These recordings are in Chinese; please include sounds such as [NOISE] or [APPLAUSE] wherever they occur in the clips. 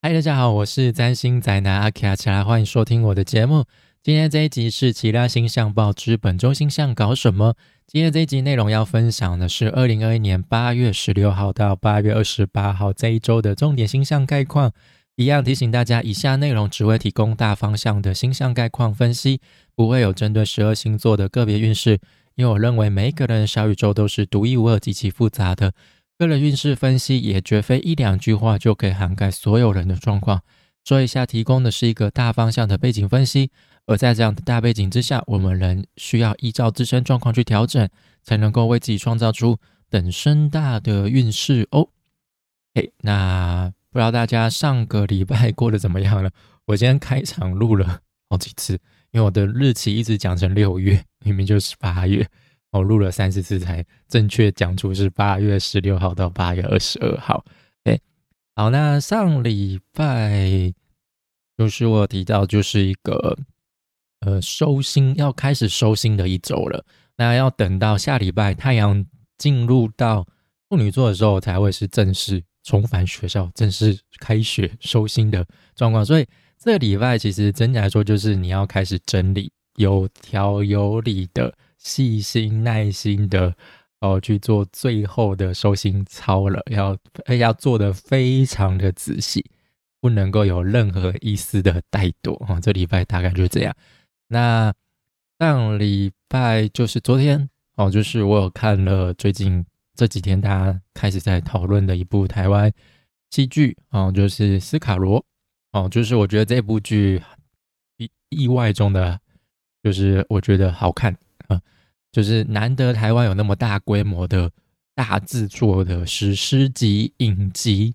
嗨，大家好，我是占星宅男阿卡，起来欢迎收听我的节目。今天这一集是《其他星象报》之本周星象搞什么？今天这一集内容要分享的是二零二一年八月十六号到八月二十八号这一周的重点星象概况。一样提醒大家，以下内容只会提供大方向的星象概况分析，不会有针对十二星座的个别运势。因为我认为每一个人的小宇宙都是独一无二、极其复杂的。个人运势分析也绝非一两句话就可以涵盖所有人的状况。说一下，提供的是一个大方向的背景分析，而在这样的大背景之下，我们人需要依照自身状况去调整，才能够为自己创造出等身大的运势哦。嘿，那不知道大家上个礼拜过得怎么样了？我今天开场录了好几次，因为我的日期一直讲成六月，明明就是八月。我录了三十次才正确讲出是八月十六号到八月二十二号。哎，好，那上礼拜就是我提到就是一个呃收心要开始收心的一周了。那要等到下礼拜太阳进入到处女座的时候，才会是正式重返学校、正式开学收心的状况。所以这个礼拜其实整体来说，就是你要开始整理，有条有理的。细心耐心的哦去做最后的收心操了，要要做的非常的仔细，不能够有任何一丝的怠惰啊！这礼拜大概就是这样。那上礼拜就是昨天哦，就是我有看了最近这几天大家开始在讨论的一部台湾戏剧哦，就是斯卡罗哦，就是我觉得这部剧意意外中的就是我觉得好看。就是难得台湾有那么大规模的大制作的史诗级影集，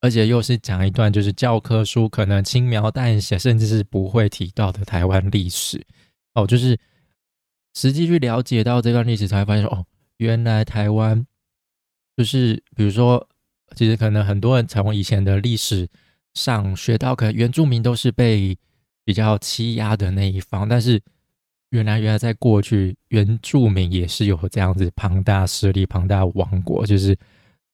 而且又是讲一段就是教科书可能轻描淡写，甚至是不会提到的台湾历史哦。就是实际去了解到这段历史，才发现哦，原来台湾就是比如说，其实可能很多人从以前的历史上学到，可能原住民都是被比较欺压的那一方，但是。原来，原来在过去，原住民也是有这样子庞大势力、庞大王国，就是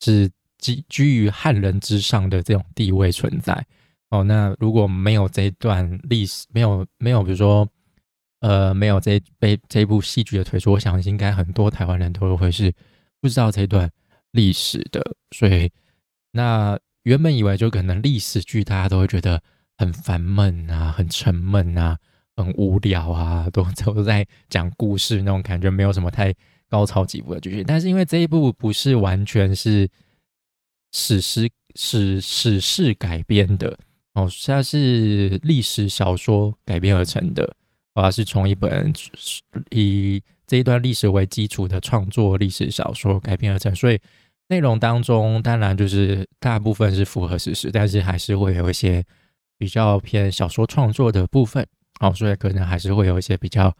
是居居于汉人之上的这种地位存在。哦，那如果没有这段历史，没有没有，比如说，呃，没有这被这部戏剧的推出，我想应该很多台湾人都会是不知道这段历史的。所以，那原本以为就可能历史剧大家都会觉得很烦闷啊，很沉闷啊。很无聊啊，都 [LAUGHS] 都在讲故事那种感觉，没有什么太高潮起伏的剧情。但是因为这一部不是完全是史诗史史事改编的哦，它是历史小说改编而成的，而是从一本以这一段历史为基础的创作历史小说改编而成，所以内容当中当然就是大部分是符合史实，但是还是会有一些比较偏小说创作的部分。哦，所以可能还是会有一些比较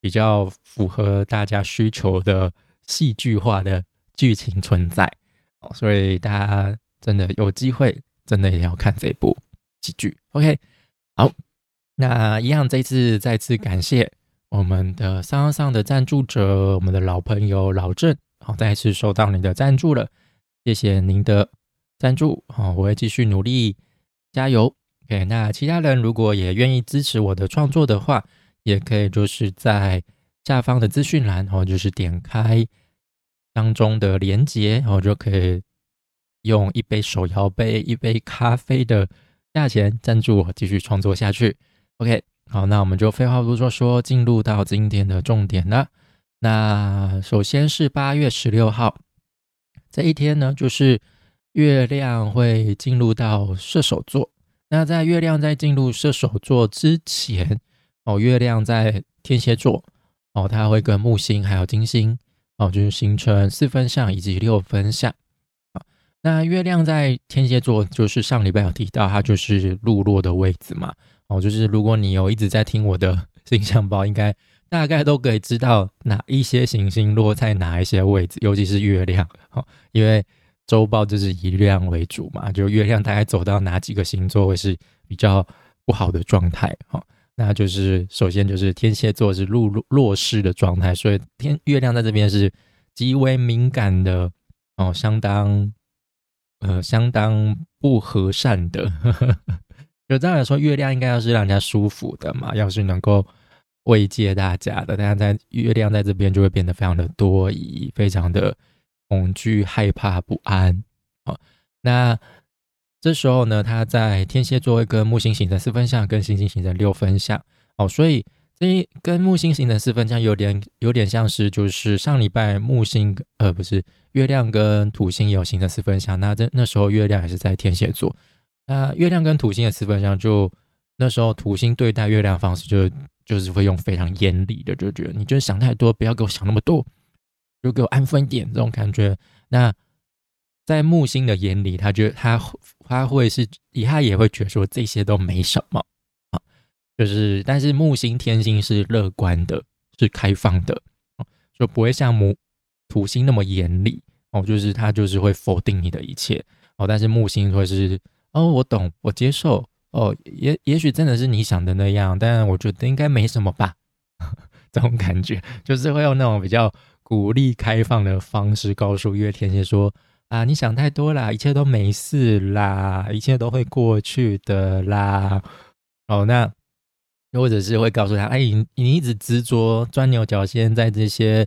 比较符合大家需求的戏剧化的剧情存在哦，所以大家真的有机会，真的也要看这部喜剧。OK，好，那一样这次再次感谢我们的三上的赞助者，我们的老朋友老郑，好，再次收到你的赞助了，谢谢您的赞助，好，我会继续努力，加油。OK，那其他人如果也愿意支持我的创作的话，也可以就是在下方的资讯栏，然后就是点开当中的连接，然后就可以用一杯手摇杯、一杯咖啡的价钱赞助我继续创作下去。OK，好，那我们就废话不多说，进入到今天的重点了。那首先是八月十六号这一天呢，就是月亮会进入到射手座。那在月亮在进入射手座之前，哦，月亮在天蝎座，哦，它会跟木星还有金星，哦，就是形成四分相以及六分相。啊，那月亮在天蝎座，就是上礼拜有提到，它就是落落的位置嘛。哦，就是如果你有一直在听我的 [LAUGHS] 星象包，应该大概都可以知道哪一些行星落在哪一些位置，尤其是月亮，哦，因为。周报就是以月亮为主嘛，就月亮大概走到哪几个星座会是比较不好的状态哈？那就是首先就是天蝎座是入弱势的状态，所以天月亮在这边是极为敏感的哦，相当呃相当不和善的。[LAUGHS] 就这样来说，月亮应该要是让人家舒服的嘛，要是能够慰藉大家的，但是在月亮在这边就会变得非常的多疑，非常的恐惧、害怕、不安。好，那这时候呢，他在天蝎座会跟木星形成四分相，跟星星形成六分相。哦，所以这跟木星形成四分相有点有点像是，就是上礼拜木星呃不是月亮跟土星有形成四分相，那这那时候月亮也是在天蝎座。那月亮跟土星的四分相，就那时候土星对待月亮方式，就就是会用非常严厉的，就觉得你就是想太多，不要给我想那么多，就给我安分一点这种感觉。那在木星的眼里，他觉得他他会是，他也会觉得说这些都没什么啊，就是但是木星天星是乐观的，是开放的，就不会像木土星那么严厉哦，就是他就是会否定你的一切哦，但是木星会是。哦，我懂，我接受。哦，也也许真的是你想的那样，但我觉得应该没什么吧。[LAUGHS] 这种感觉就是会用那种比较鼓励、开放的方式告诉月天蝎说：“啊，你想太多啦，一切都没事啦，一切都会过去的啦。”哦，那或者是会告诉他：“哎，你你一直执着钻牛角尖在这些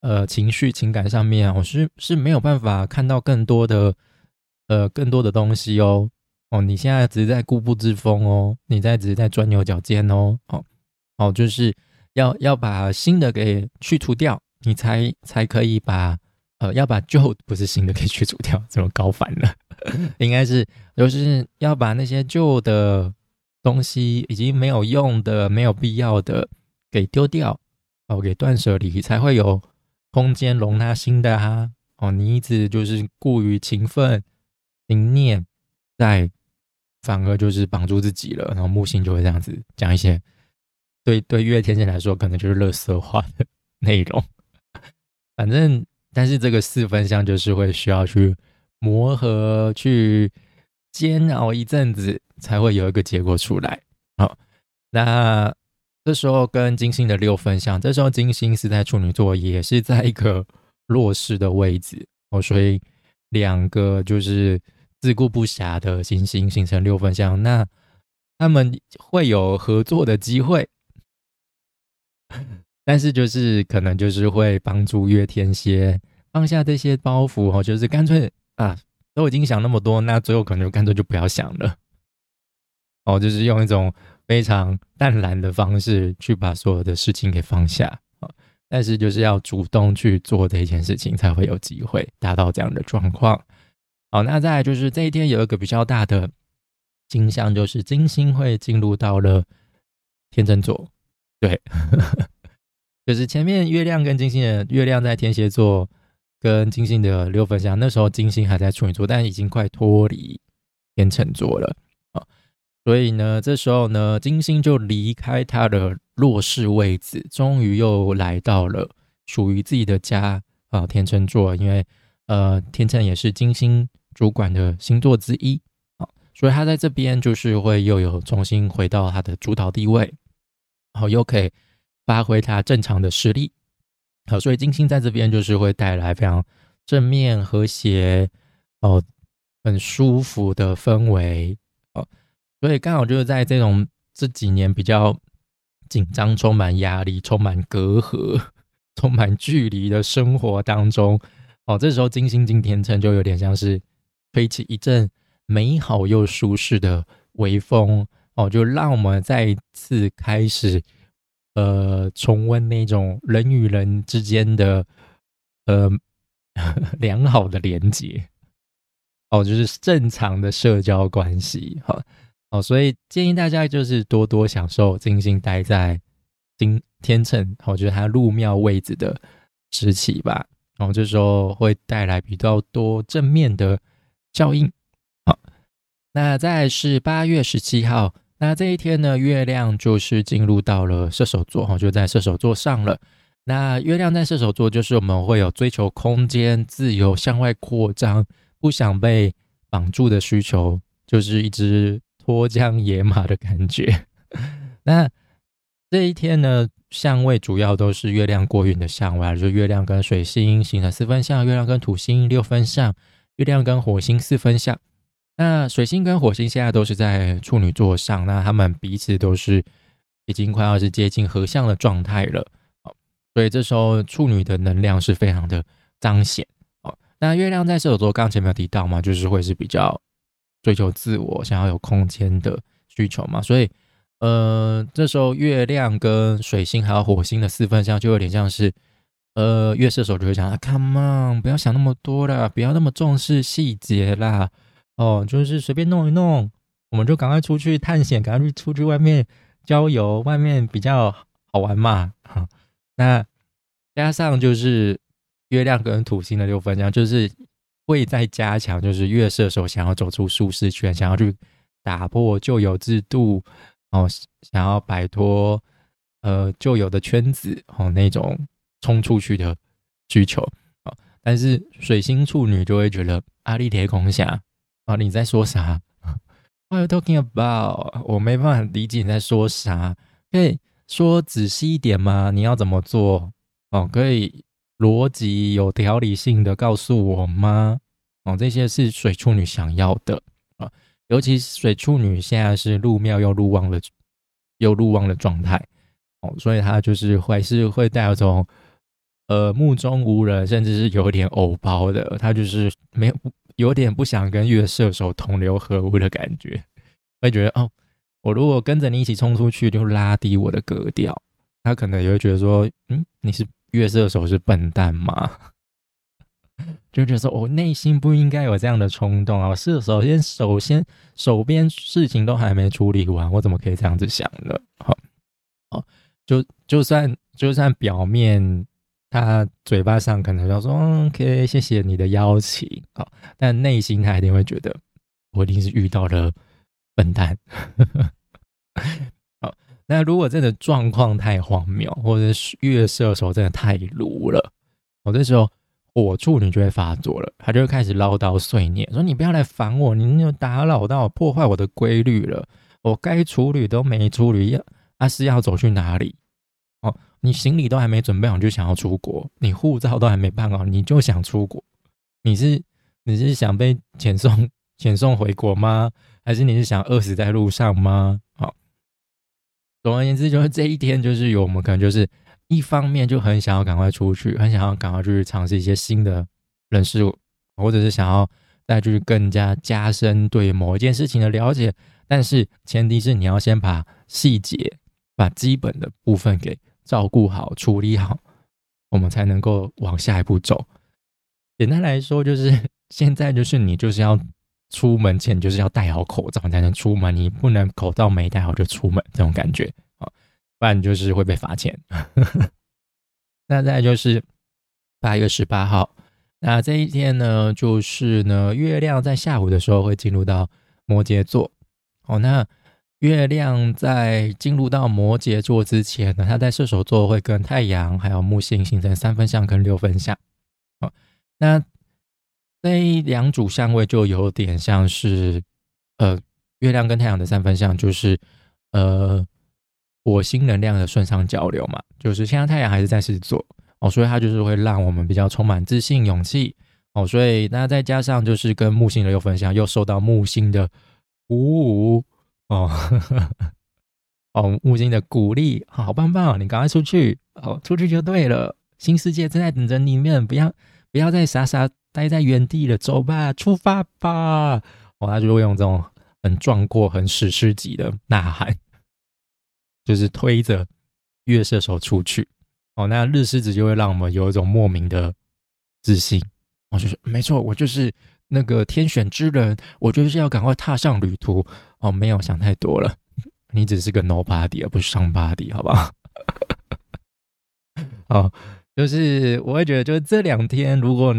呃情绪、情感上面，我是是没有办法看到更多的呃更多的东西哦。”哦，你现在只是在固步自封哦，你在只是在钻牛角尖哦，哦，哦，就是要要把新的给去除掉，你才才可以把呃要把旧不是新的给去除掉，怎么搞反了？[LAUGHS] 应该是就是要把那些旧的东西已经没有用的、没有必要的给丢掉，哦，给断舍离，才会有空间容纳新的哈。哦，你一直就是过于勤奋、勤念在。反而就是绑住自己了，然后木星就会这样子讲一些，对对，月天蝎来说可能就是乐色化的内容。反正，但是这个四分相就是会需要去磨合、去煎熬一阵子，才会有一个结果出来。好，那这时候跟金星的六分相，这时候金星是在处女座，也是在一个弱势的位置哦，所以两个就是。自顾不暇的行星形成六分相，那他们会有合作的机会，但是就是可能就是会帮助月天蝎放下这些包袱哦，就是干脆啊都已经想那么多，那最后可能就干脆就不要想了哦，就是用一种非常淡然的方式去把所有的事情给放下啊，但是就是要主动去做这件事情，才会有机会达到这样的状况。好，那再来就是这一天有一个比较大的金象，就是金星会进入到了天秤座。对，就是前面月亮跟金星的月亮在天蝎座，跟金星的六分相，那时候金星还在处女座，但已经快脱离天秤座了啊。所以呢，这时候呢，金星就离开它的弱势位置，终于又来到了属于自己的家啊，天秤座。因为呃，天秤也是金星。主管的星座之一啊，所以他在这边就是会又有重新回到他的主导地位，然后又可以发挥他正常的实力。好，所以金星在这边就是会带来非常正面、和谐哦，很舒服的氛围哦。所以刚好就是在这种这几年比较紧张、充满压力、充满隔阂、[LAUGHS] 充满距离的生活当中，哦，这时候金星进天秤就有点像是。吹起一阵美好又舒适的微风哦，就让我们再一次开始，呃，重温那种人与人之间的呃 [LAUGHS] 良好的连接哦，就是正常的社交关系哈。哦，所以建议大家就是多多享受金星待在金天秤，我觉得它入庙位置的时期吧，然后这时候会带来比较多正面的。效应。好，那再是八月十七号，那这一天呢，月亮就是进入到了射手座哈，就在射手座上了。那月亮在射手座，就是我们会有追求空间、自由、向外扩张、不想被绑住的需求，就是一只脱缰野马的感觉。[LAUGHS] 那这一天呢，相位主要都是月亮过运的相位，就月亮跟水星形成四分相，月亮跟土星六分相。月亮跟火星四分相。那水星跟火星现在都是在处女座上，那他们彼此都是已经快要是接近合相的状态了。所以这时候处女的能量是非常的彰显。那月亮在射手座，刚前面有提到嘛，就是会是比较追求自我、想要有空间的需求嘛。所以，呃，这时候月亮跟水星还有火星的四分相，就有点像是，呃，月射手就会讲，Come on，不要想那么多啦，不要那么重视细节啦。哦，就是随便弄一弄，我们就赶快出去探险，赶快去出去外面郊游，外面比较好玩嘛。哈，那加上就是月亮跟土星的六分，这样就是会在加强，就是月射手想要走出舒适圈，想要去打破旧有制度，哦，想要摆脱呃旧有的圈子，哦那种冲出去的需求。啊，但是水星处女就会觉得阿力铁空侠。啊，你在说啥？What are you talking about？我没办法理解你在说啥，可以说仔细一点吗？你要怎么做？哦，可以逻辑有条理性的告诉我吗？哦，这些是水处女想要的啊，尤其水处女现在是入庙又入旺的，又入旺的状态哦，所以他就是还是会带有种呃目中无人，甚至是有点偶包的，他就是没有。有点不想跟月射手同流合污的感觉，[LAUGHS] 会觉得哦，我如果跟着你一起冲出去，就拉低我的格调。他可能也会觉得说，嗯，你是月射手是笨蛋吗？[LAUGHS] 就觉得说我内心不应该有这样的冲动啊！射手先首先手边事情都还没处理完，我怎么可以这样子想呢？好，好，就就算就算表面。他嘴巴上可能要说 “OK，谢谢你的邀请”啊，但内心他一定会觉得我一定是遇到了笨蛋。好，[LAUGHS] 那如果真的状况太荒谬，或者是月射手真的太鲁了，我这时候火处女就会发作了，他就会开始唠叨碎念，说：“你不要来烦我，你又打扰到破坏我的规律了，我该处理都没处理，要阿是要走去哪里？”哦。你行李都还没准备好就想要出国，你护照都还没办好你就想出国，你是你是想被遣送遣送回国吗？还是你是想饿死在路上吗？好，总而言之，就是这一天就是有我们可能就是一方面就很想要赶快出去，很想要赶快去尝试一些新的人事物，或者是想要再去更加加深对某一件事情的了解，但是前提是你要先把细节、把基本的部分给。照顾好、处理好，我们才能够往下一步走。简单来说，就是 [LAUGHS] 现在就是你就是要出门前就是要戴好口罩才能出门，你不能口罩没戴好就出门，这种感觉啊，不然就是会被罚钱。[LAUGHS] 那再就是八月十八号，那这一天呢，就是呢，月亮在下午的时候会进入到摩羯座。哦，那。月亮在进入到摩羯座之前呢，它在射手座会跟太阳还有木星形成三分相跟六分相。哦，那这两组相位就有点像是，呃，月亮跟太阳的三分相就是呃火星能量的顺畅交流嘛，就是现在太阳还是在狮子座哦，所以它就是会让我们比较充满自信、勇气哦，所以那再加上就是跟木星的六分相又受到木星的鼓舞。哦，[LAUGHS] 哦，木星的鼓励，好棒棒！你赶快出去，哦，出去就对了。新世界正在等着你们，不要不要再傻傻待在原地了，走吧，出发吧！哦，他就会用这种很壮阔、很史诗级的呐喊，就是推着月射手出去。哦，那日狮子就会让我们有一种莫名的自信。哦，就是没错，我就是。那个天选之人，我就是要赶快踏上旅途哦！没有想太多了，你只是个 nobody 而不是 somebody，好不好？[LAUGHS] 哦，就是我会觉得，就是这两天，如果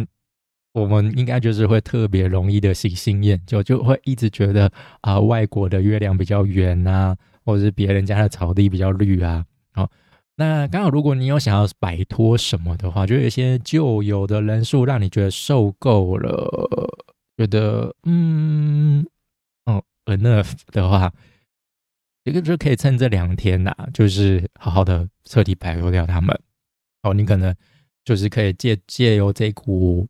我们应该就是会特别容易的喜新厌旧，就会一直觉得啊，外国的月亮比较圆啊，或者是别人家的草地比较绿啊。好，那刚好如果你有想要摆脱什么的话，就有一些旧有的人数让你觉得受够了。觉得嗯哦，enough 的话，一个就可以趁这两天呐，就是好好的彻底摆脱掉他们。哦，你可能就是可以借借由这股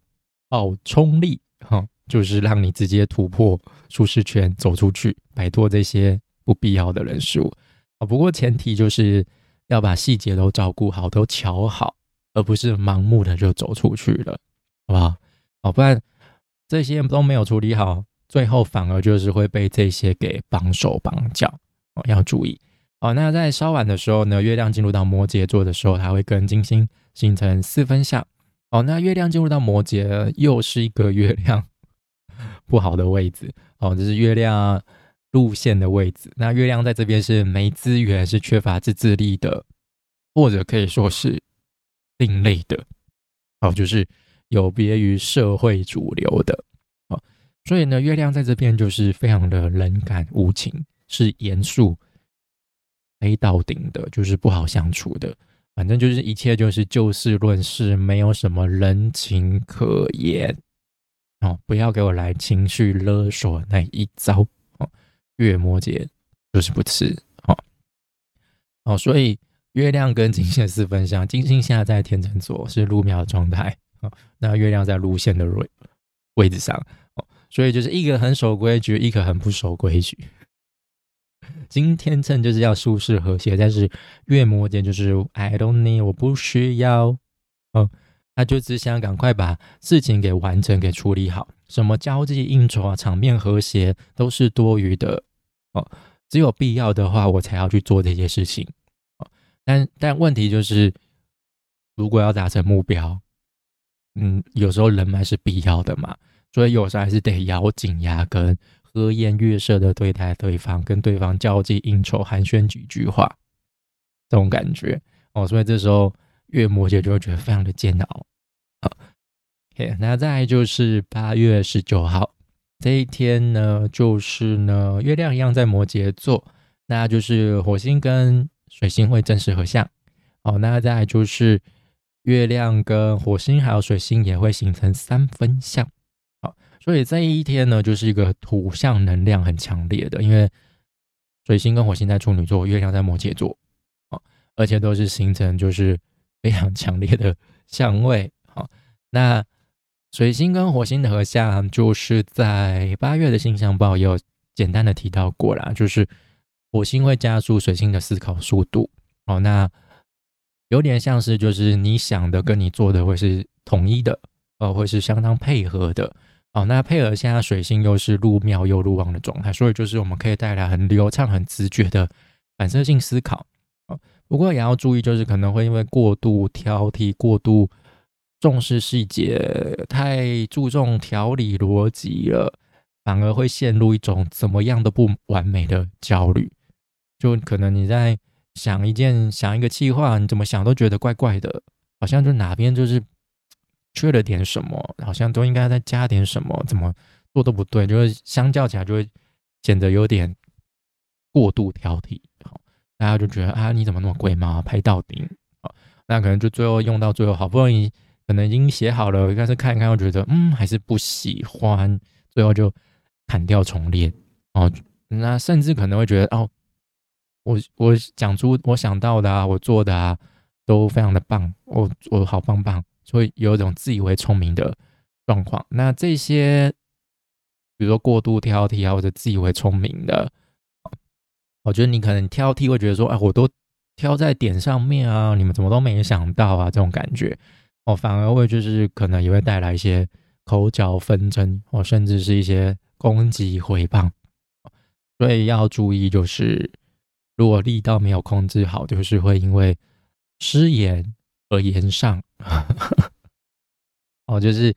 爆冲力，哈，就是让你直接突破舒适圈，走出去，摆脱这些不必要的人数啊。不过前提就是要把细节都照顾好，都瞧好，而不是盲目的就走出去了，好不好？哦，不然这些都没有处理好，最后反而就是会被这些给绑手绑脚哦，要注意哦。那在稍晚的时候呢，月亮进入到摩羯座的时候，它会跟金星形成四分相哦。那月亮进入到摩羯，又是一个月亮。[LAUGHS] 不好的位置哦，这是月亮路线的位置。那月亮在这边是没资源，是缺乏自制力的，或者可以说是另类的哦，就是有别于社会主流的哦。所以呢，月亮在这边就是非常的冷感无情，是严肃、黑到顶的，就是不好相处的。反正就是一切就是就事论事，没有什么人情可言。哦，不要给我来情绪勒索那一招！月摩羯就是不吃哦哦，所以月亮跟金星四分相，金星现在在天秤座是入庙的状态哦，那月亮在路线的位位置上哦，所以就是一个很守规矩，一个很不守规矩。金天秤就是要舒适和谐，但是月摩羯就是 I don't need，我不需要哦。他就只想赶快把事情给完成、给处理好，什么交际应酬啊、场面和谐都是多余的。哦。只有必要的话，我才要去做这些事情哦。但但问题就是，如果要达成目标，嗯，有时候人脉是必要的嘛，所以有时候还是得咬紧牙根、和颜悦色的对待对方，跟对方交际应酬、寒暄几句话，这种感觉哦。所以这时候。月摩羯就会觉得非常的煎熬。好，OK，那再就是八月十九号这一天呢，就是呢，月亮一样在摩羯座，那就是火星跟水星会正式合相。好，那再就是月亮跟火星还有水星也会形成三分相。好，所以这一天呢，就是一个土象能量很强烈的，因为水星跟火星在处女座，月亮在摩羯座，好，而且都是形成就是。非常强烈的相位，好，那水星跟火星的合相，就是在八月的星象报也有简单的提到过啦，就是火星会加速水星的思考速度，哦，那有点像是就是你想的跟你做的会是统一的，呃，会是相当配合的，哦，那配合现在水星又是入庙又入旺的状态，所以就是我们可以带来很流畅、很直觉的反射性思考。哦不过也要注意，就是可能会因为过度挑剔、过度重视细节、太注重条理逻辑了，反而会陷入一种怎么样都不完美的焦虑。就可能你在想一件、想一个计划，你怎么想都觉得怪怪的，好像就哪边就是缺了点什么，好像都应该再加点什么，怎么做都不对，就是相较起来就会显得有点过度挑剔。好大家就觉得啊，你怎么那么贵嘛？拍到顶啊，那可能就最后用到最后，好不容易可能已经写好了，但是看一看又觉得嗯，还是不喜欢，最后就砍掉重练哦。那甚至可能会觉得哦，我我讲出我想到的啊，我做的啊，都非常的棒，我我好棒棒，所以有一种自以为聪明的状况。那这些，比如说过度挑剔啊，或者自以为聪明的。我觉得你可能挑剔会觉得说，哎，我都挑在点上面啊，你们怎么都没想到啊？这种感觉，哦，反而会就是可能也会带来一些口角纷争，哦，甚至是一些攻击回谤。所以要注意，就是如果力道没有控制好，就是会因为失言而言上。[LAUGHS] 哦，就是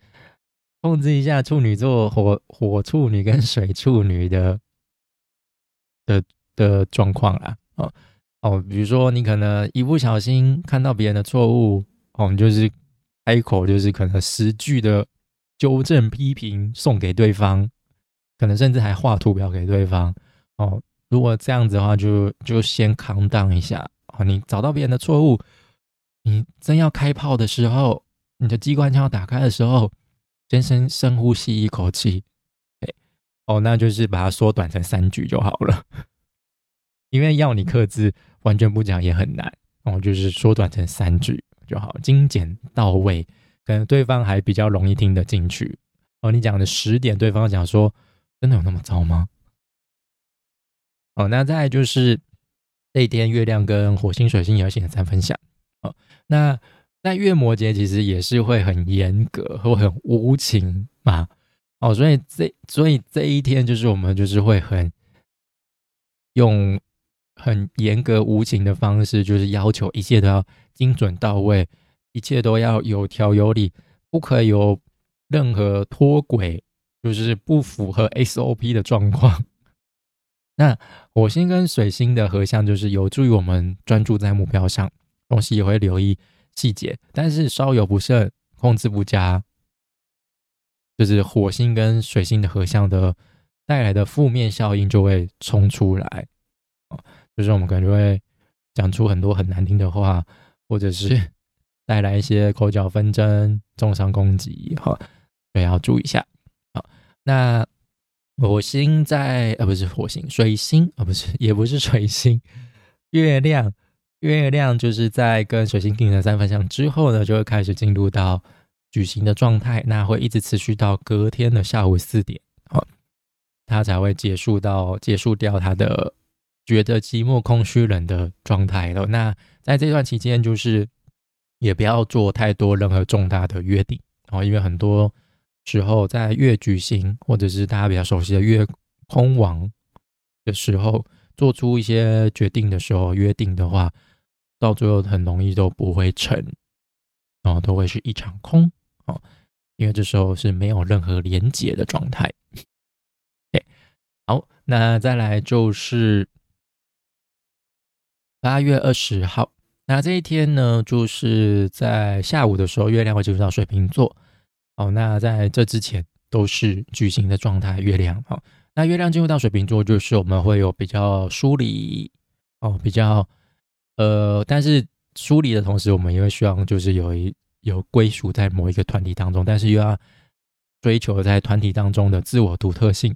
控制一下处女座火火处女跟水处女的的。的状况啦，哦哦，比如说你可能一不小心看到别人的错误，哦，你就是开口就是可能十句的纠正批评送给对方，可能甚至还画图表给对方，哦，如果这样子的话，就就先扛当一下，哦，你找到别人的错误，你真要开炮的时候，你的机关枪要打开的时候，先深深呼吸一口气，哎，哦，那就是把它缩短成三句就好了。[LAUGHS] 因为要你克制，完全不讲也很难。哦，就是缩短成三句就好，精简到位，可能对方还比较容易听得进去哦，你讲的十点，对方讲说，真的有那么糟吗？哦，那再就是这一天月亮跟火星、水星也要显三分享。哦，那在月摩羯其实也是会很严格会很无情嘛。哦，所以这所以这一天就是我们就是会很用很严格无情的方式，就是要求一切都要精准到位，一切都要有条有理，不可以有任何脱轨，就是不符合 SOP 的状况。[LAUGHS] 那火星跟水星的合相，就是有助于我们专注在目标上，同时也会留意细节，但是稍有不慎，控制不佳，就是火星跟水星的合相的带来的负面效应就会冲出来，就是我们可能就会讲出很多很难听的话，或者是 [LAUGHS] 带来一些口角纷争、重伤攻击，哈，所以要注意一下。好，那。火星在呃不是火星，水星啊不是也不是水星，月亮月亮就是在跟水星定了三分相之后呢，就会开始进入到矩形的状态，那会一直持续到隔天的下午四点，好，它才会结束到结束掉它的觉得寂寞空虚冷的状态了。那在这段期间，就是也不要做太多任何重大的约定，哦，因为很多。时候在月举行，或者是大家比较熟悉的月空王的时候，做出一些决定的时候，约定的话，到最后很容易都不会成，哦，都会是一场空哦，因为这时候是没有任何连结的状态。好，那再来就是八月二十号，那这一天呢，就是在下午的时候，月亮会进入到水瓶座。好，那在这之前都是矩形的状态。月亮，好，那月亮进入到水瓶座，就是我们会有比较梳理，哦，比较，呃，但是梳理的同时，我们也会希望就是有一有归属在某一个团体当中，但是又要追求在团体当中的自我独特性，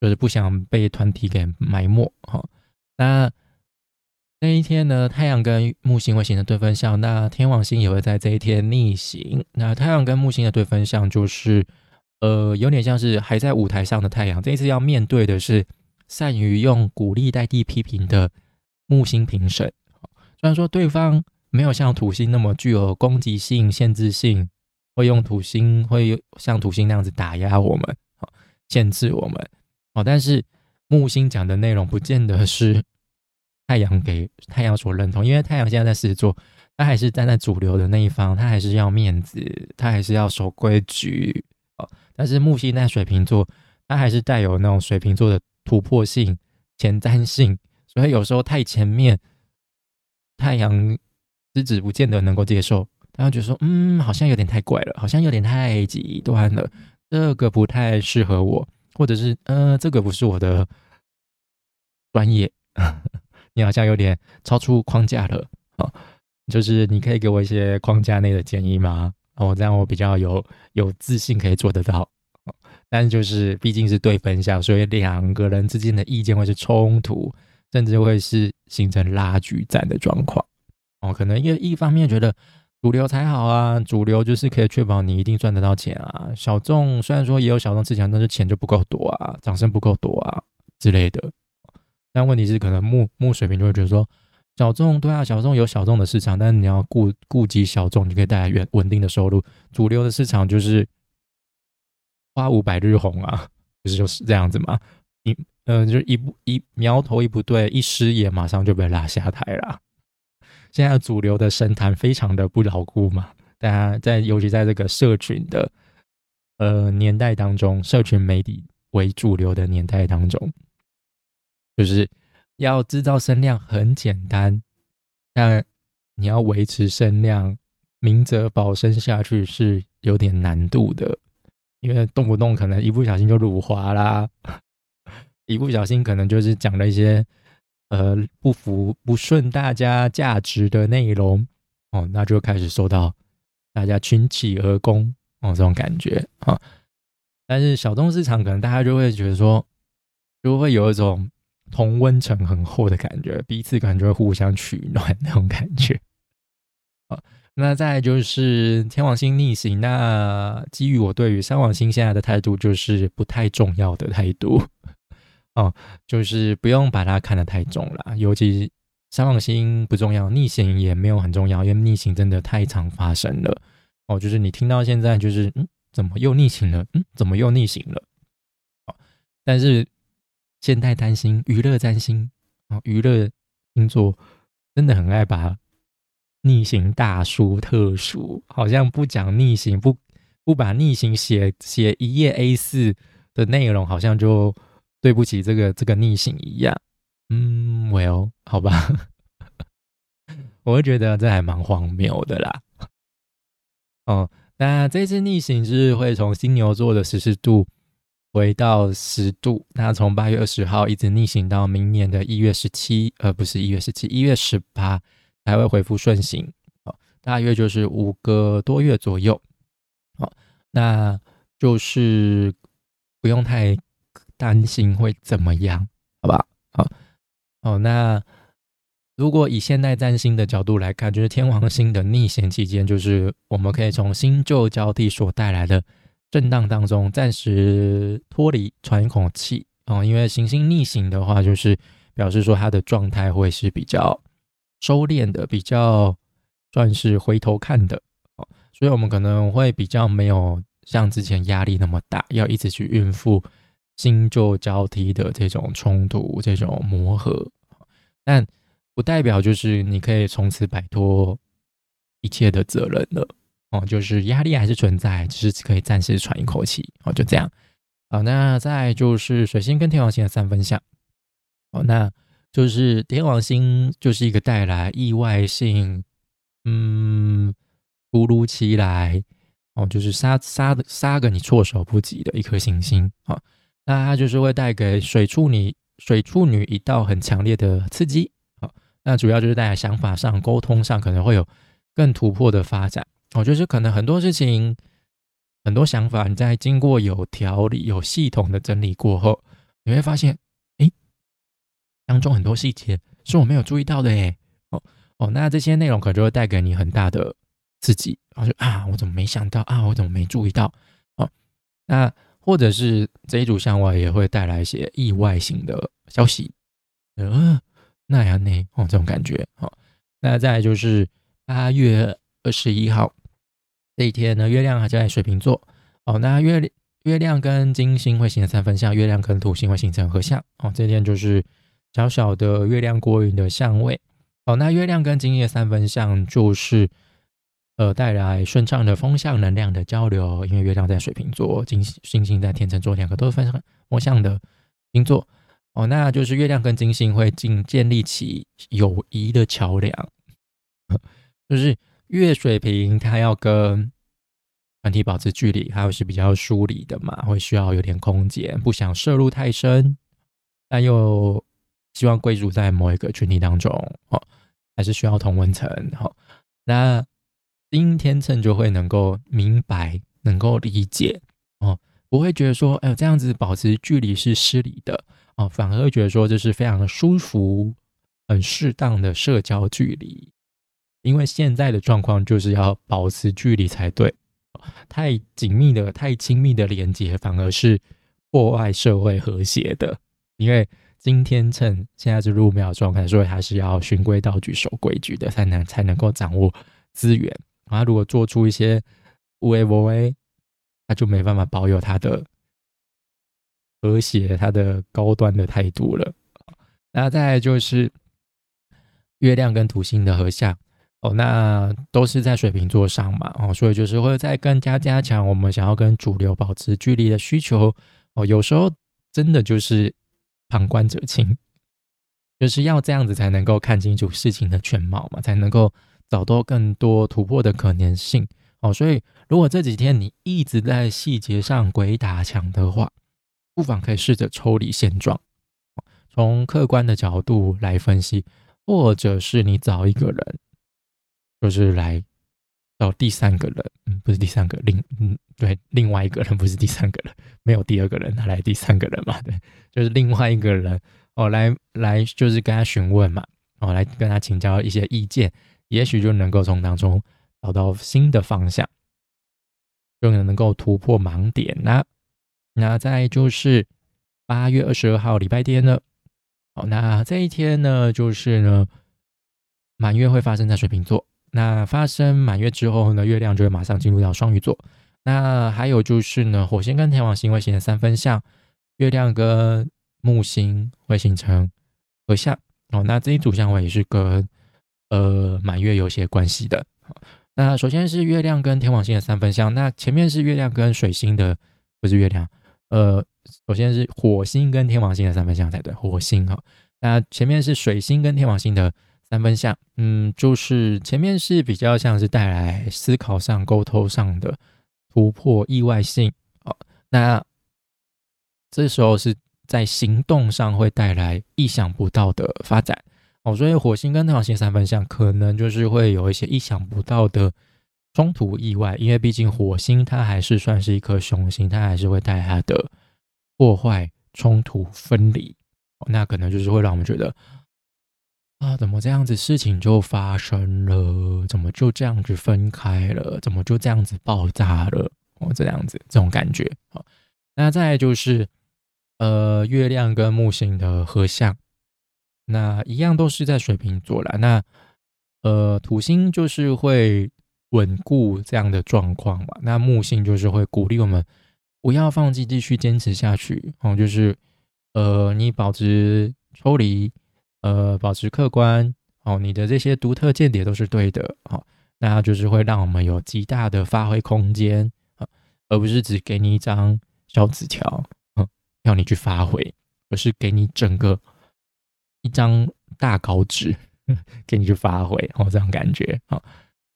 就是不想被团体给埋没。好，那。那一天呢，太阳跟木星会形成对分相，那天王星也会在这一天逆行。那太阳跟木星的对分相，就是呃，有点像是还在舞台上的太阳，这一次要面对的是善于用鼓励代替批评的木星评审。虽然说对方没有像土星那么具有攻击性、限制性，会用土星会像土星那样子打压我们，限制我们，哦，但是木星讲的内容不见得是。太阳给太阳所认同，因为太阳现在在狮子座，他还是站在主流的那一方，他还是要面子，他还是要守规矩哦。但是木星在水瓶座，他还是带有那种水瓶座的突破性、前瞻性，所以有时候太前面，太阳狮子不见得能够接受，他觉得说，嗯，好像有点太怪了，好像有点太极端了，这个不太适合我，或者是，呃，这个不是我的专业。你好像有点超出框架了啊！就是你可以给我一些框架内的建议吗？哦，这样我比较有有自信可以做得到。但就是毕竟是对分项，所以两个人之间的意见会是冲突，甚至会是形成拉锯战的状况。哦，可能因为一方面觉得主流才好啊，主流就是可以确保你一定赚得到钱啊。小众虽然说也有小众自强，但是钱就不够多啊，掌声不够多啊之类的。但问题是，可能木木水平就会觉得说，小众对啊，小众有小众的市场，但是你要顾顾及小众，你可以带来稳稳定的收入。主流的市场就是花无百日红啊，不是就是这样子嘛？一嗯，就一不一苗头一不对，一失业马上就被拉下台了。现在主流的神坛非常的不牢固嘛，大家在尤其在这个社群的呃年代当中，社群媒体为主流的年代当中。就是要制造声量很简单，但你要维持声量，明哲保身下去是有点难度的，因为动不动可能一不小心就辱华啦，一不小心可能就是讲了一些呃不服不顺大家价值的内容哦，那就开始受到大家群起而攻哦这种感觉啊。但是小众市场可能大家就会觉得说，就会有一种。同温层很厚的感觉，彼此感觉互相取暖那种感觉 [LAUGHS] 啊，那再就是天王星逆行，那基于我对于三王星现在的态度，就是不太重要的态度 [LAUGHS] 哦，就是不用把它看得太重了。尤其三王星不重要，逆行也没有很重要，因为逆行真的太常发生了哦。就是你听到现在，就是嗯，怎么又逆行了？嗯，怎么又逆行了？哦，但是现代占星、娱乐占星啊，娱乐星座真的很爱把。逆行大书特书，好像不讲逆行，不不把逆行写写一页 A 四的内容，好像就对不起这个这个逆行一样。嗯，Well，好吧，[LAUGHS] 我会觉得这还蛮荒谬的啦。哦，那这次逆行就是会从金牛座的十四度回到十度，那从八月二十号一直逆行到明年的一月十七，呃，不是一月十七，一月十八。才会恢复顺行，好，大约就是五个多月左右，好，那就是不用太担心会怎么样，好吧？好，好，那如果以现代占星的角度来看，就是天王星的逆行期间，就是我们可以从新旧交替所带来的震荡当中暂时脱离，喘一口气哦。因为行星逆行的话，就是表示说它的状态会是比较。收敛的比较算是回头看的哦，所以我们可能会比较没有像之前压力那么大，要一直去应付新旧交替的这种冲突、这种磨合。但不代表就是你可以从此摆脱一切的责任了哦，就是压力还是存在，只是可以暂时喘一口气哦，就这样。好，那再就是水星跟天王星的三分相哦，那。就是天王星就是一个带来意外性，嗯，突如其来哦，就是杀杀的杀个你措手不及的一颗行星啊，那它就是会带给水处女水处女一道很强烈的刺激啊，那主要就是在想法上、沟通上可能会有更突破的发展哦，就是可能很多事情、很多想法，你在经过有条理、有系统的整理过后，你会发现。当中很多细节是我没有注意到的诶。哦哦，那这些内容可能就会带给你很大的刺激，然后就啊，我怎么没想到啊，我怎么没注意到？哦，那或者是这一组相位也会带来一些意外性的消息，呃，那样呢？哦，这种感觉。哦，那再就是八月二十一号这一天呢，月亮还在水瓶座。哦，那月月亮跟金星会形成三分相，月亮跟土星会形成合相。哦，这天就是。小小的月亮过云的相位，哦，那月亮跟金星三分相就是，呃，带来顺畅的风向能量的交流，因为月亮在水瓶座，金星星在天秤座，两个都是非常风向的星座，哦，那就是月亮跟金星会建建立起友谊的桥梁，[LAUGHS] 就是月水瓶它要跟团体保持距离，还有是比较疏离的嘛，会需要有点空间，不想摄入太深，但又。希望归属在某一个群体当中，哦，还是需要同温层，好，那今天秤就会能够明白，能够理解，哦，不会觉得说，哎，这样子保持距离是失礼的，哦，反而会觉得说这是非常的舒服、很适当的社交距离，因为现在的状况就是要保持距离才对，太紧密的、太亲密的连接反而是破坏社会和谐的，因为。今天趁现在是入庙状态，所以还是要循规蹈矩、守规矩的，才能才能够掌握资源。他如果做出一些无为无为，他就没办法保有他的和谐、他的高端的态度了。那再就是月亮跟土星的合相哦，那都是在水瓶座上嘛哦，所以就是会再更加加强我们想要跟主流保持距离的需求哦。有时候真的就是。旁观者清，就是要这样子才能够看清楚事情的全貌嘛，才能够找到更多突破的可能性哦。所以，如果这几天你一直在细节上鬼打墙的话，不妨可以试着抽离现状，从客观的角度来分析，或者是你找一个人，就是来。到第三个人，嗯，不是第三个，另嗯，对，另外一个人不是第三个人，没有第二个人，他来第三个人嘛，对，就是另外一个人哦，来来就是跟他询问嘛，哦，来跟他请教一些意见，也许就能够从当中找到新的方向，就能够突破盲点那那再就是八月二十二号礼拜天呢，好，那这一天呢，就是呢满月会发生在水瓶座。那发生满月之后呢，月亮就会马上进入到双鱼座。那还有就是呢，火星跟天王星会形成三分相，月亮跟木星会形成合相。哦，那这一组相位也是跟呃满月有些关系的。那首先是月亮跟天王星的三分相，那前面是月亮跟水星的，不是月亮，呃，首先是火星跟天王星的三分相才对，火星哈。那前面是水星跟天王星的三分相，嗯，就是前面是比较像是带来思考上、沟通上的突破、意外性啊。那这时候是在行动上会带来意想不到的发展。哦，所以火星跟太阳星三分相可能就是会有一些意想不到的冲突意外，因为毕竟火星它还是算是一颗雄星，它还是会带它的破坏、冲突、分离。那可能就是会让我们觉得啊，怎么这样子事情就发生了？怎么就这样子分开了？怎么就这样子爆炸了？哦，这样子这种感觉。好，那再就是呃，月亮跟木星的合相。那一样都是在水瓶座了。那呃，土星就是会稳固这样的状况嘛。那木星就是会鼓励我们不要放弃，继续坚持下去。哦，就是呃，你保持抽离，呃，保持客观。哦，你的这些独特见解都是对的。好，那就是会让我们有极大的发挥空间啊，而不是只给你一张小纸条，嗯，要你去发挥，而是给你整个。一张大稿纸 [LAUGHS] 给你去发挥，哦，这种感觉好。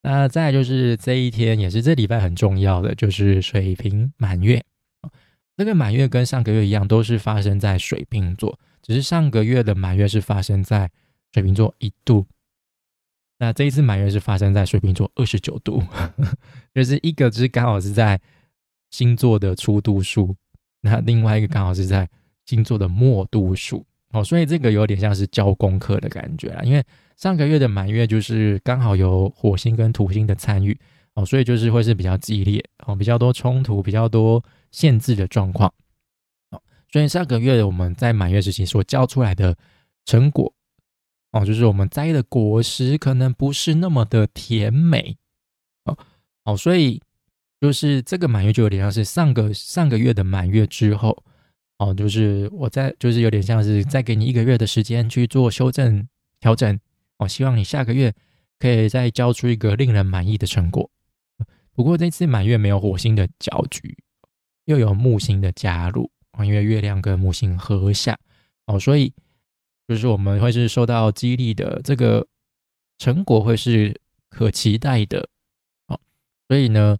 那再就是这一天，也是这礼拜很重要的，就是水瓶满月。这个满月跟上个月一样，都是发生在水瓶座，只是上个月的满月是发生在水瓶座一度，那这一次满月是发生在水瓶座二十九度，[LAUGHS] 就是一个只是刚好是在星座的初度数，那另外一个刚好是在星座的末度数。哦，所以这个有点像是教功课的感觉啦，因为上个月的满月就是刚好有火星跟土星的参与，哦，所以就是会是比较激烈，哦，比较多冲突，比较多限制的状况，所以上个月我们在满月时期所交出来的成果，哦，就是我们摘的果实可能不是那么的甜美，哦，哦，所以就是这个满月就有点像是上个上个月的满月之后。哦，就是我在，就是有点像是再给你一个月的时间去做修正调整。哦，希望你下个月可以再交出一个令人满意的成果。不过这次满月没有火星的搅局，又有木星的加入因为月亮跟木星合下哦，所以就是我们会是受到激励的，这个成果会是可期待的。哦，所以呢，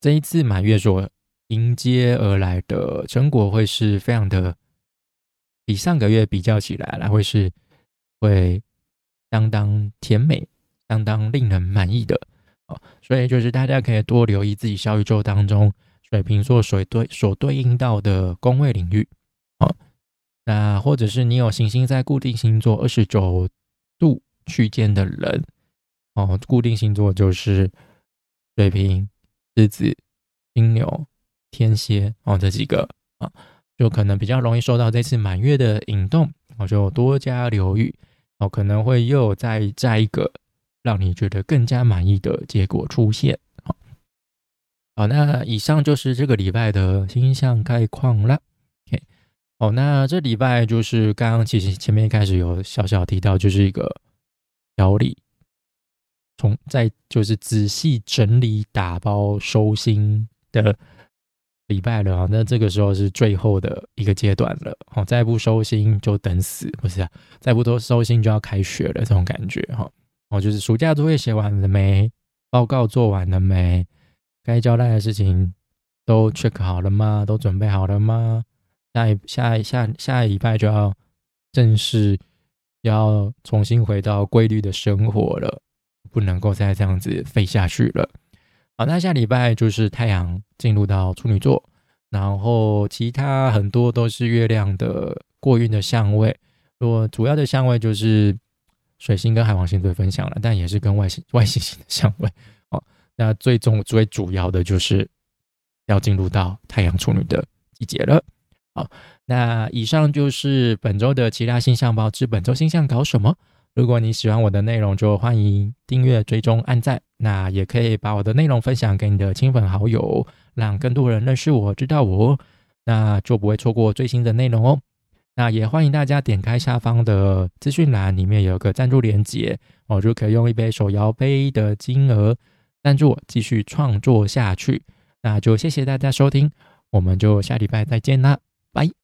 这一次满月所迎接而来的成果会是非常的，比上个月比较起来，来会是会相当甜美、相当令人满意的哦。所以就是大家可以多留意自己小宇宙当中水瓶座所对所对应到的宫位领域哦。那或者是你有行星在固定星座二十九度区间的人哦，固定星座就是水瓶、狮子、金牛。天蝎哦，这几个啊，就可能比较容易受到这次满月的引动，我就多加留意哦，可能会又再再一个让你觉得更加满意的结果出现。好，那以上就是这个礼拜的星象概况了。OK，哦，那这礼拜就是刚刚其实前面开始有小小提到，就是一个调理，从在就是仔细整理、打包、收心的。礼拜了啊，那这个时候是最后的一个阶段了。好，再不收心就等死，不是啊？再不多收心就要开学了，这种感觉哈。哦，就是暑假作业写完了没？报告做完了没？该交代的事情都 check 好了吗？都准备好了吗？下一下下下一礼拜就要正式要重新回到规律的生活了，不能够再这样子废下去了。好，那下礼拜就是太阳进入到处女座，然后其他很多都是月亮的过运的相位。我主要的相位就是水星跟海王星对分享了，但也是跟外星外星星的相位。那最终最主要的就是要进入到太阳处女的季节了。好，那以上就是本周的其他星象报之本周星象搞什么？如果你喜欢我的内容，就欢迎订阅、追踪、按赞。那也可以把我的内容分享给你的亲朋好友，让更多人认识我、知道我，那就不会错过最新的内容哦。那也欢迎大家点开下方的资讯栏，里面有个赞助链接，我就可以用一杯手摇杯的金额赞助我继续创作下去。那就谢谢大家收听，我们就下礼拜再见啦，拜。